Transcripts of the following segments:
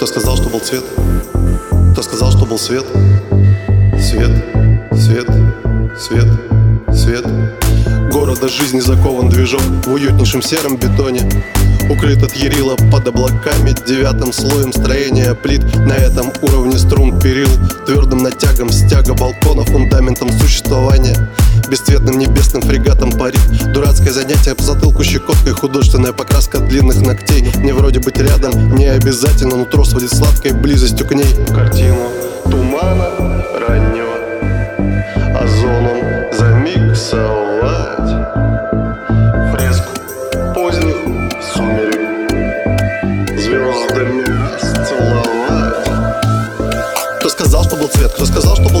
Кто сказал, что был цвет? Кто сказал, что был свет? Свет, свет, свет, свет Города жизни закован движок в уютнейшем сером бетоне Укрыт от Ярила под облаками Девятым слоем строения плит На этом уровне струн перил Твердым натягом стяга балкона Фундаментом существования Бесцветным небесным фрегатом парит. Дурацкое занятие по затылку щекоткой Художественная покраска длинных ногтей. Мне вроде быть рядом не обязательно Нутро сводит сладкой близостью к ней. Картину тумана раннего Озоном замиксовать. Фреску поздних сумерек Звездами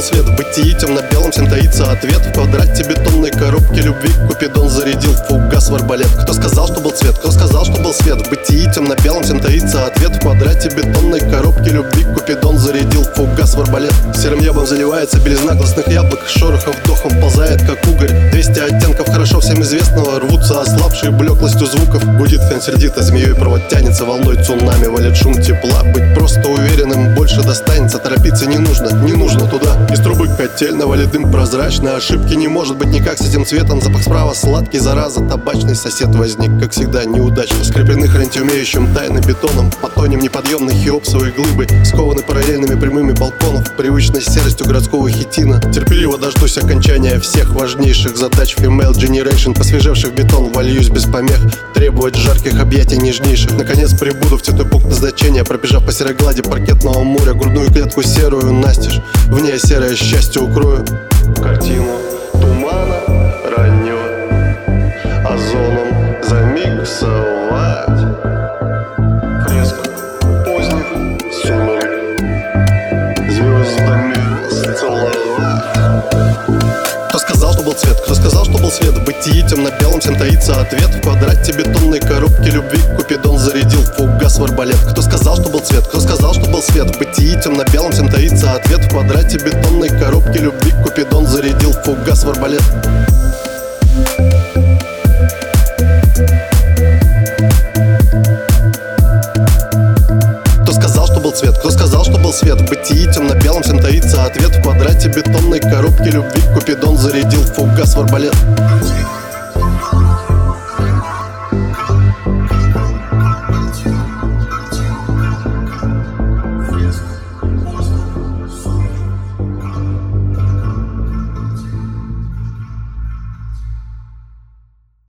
был свет? В бытии темно-белом всем таится ответ. В квадрате бетонной коробки любви. Купидон зарядил фугас в арбалет. Кто сказал, что был цвет? Кто сказал, что был свет? В бытии темно-белом всем таится ответ. В квадрате бетонной коробки любви. Купидон зарядил фугас в арбалет. Серым небом заливается белизна гласных яблок. Шорохом вдохом ползает, как угорь. 200 оттенков хорошо всем известного Рвутся ослабшие блеклостью звуков. Гудит фен сердито, змеей провод тянется Волной цунами валит шум тепла. Быть просто уверенным больше достанется Торопиться не нужно, не нужно туда. Из трубы котельного ледым прозрачно Ошибки не может быть никак с этим цветом Запах справа сладкий, зараза Табачный сосед возник, как всегда, неудачно. Скреплены хрантиумеющим тайны бетоном Потонем неподъемной хеопсовой глыбы. Скованы параллельными прямыми балконов Привычной серостью городского хитина. Терпеливо дождусь окончания всех важнейших задач Female Generation Посвежевший в бетон, вольюсь без помех. Требовать жарких объятий нежнейших. Наконец прибуду в цветной пункт назначения Пробежав по серой глади паркетного моря. Грудную клетку серую настежь В ней серое счастье укрою. Картину тумана раннего Озоном замиксовать сказал, что был свет? В бытии темно-белом всем таится ответ В квадрате бетонной коробки любви Купидон зарядил фугас в арбалет Кто сказал, что был цвет? Кто сказал, что был свет? В бытии темно-белом всем таится ответ В квадрате бетонной коробки любви Купидон зарядил фугас в арбалет сказал, что был свет? В бытии темно-белом всем таится ответ В квадрате бетонной коробки любви Купидон зарядил фугас в арбалет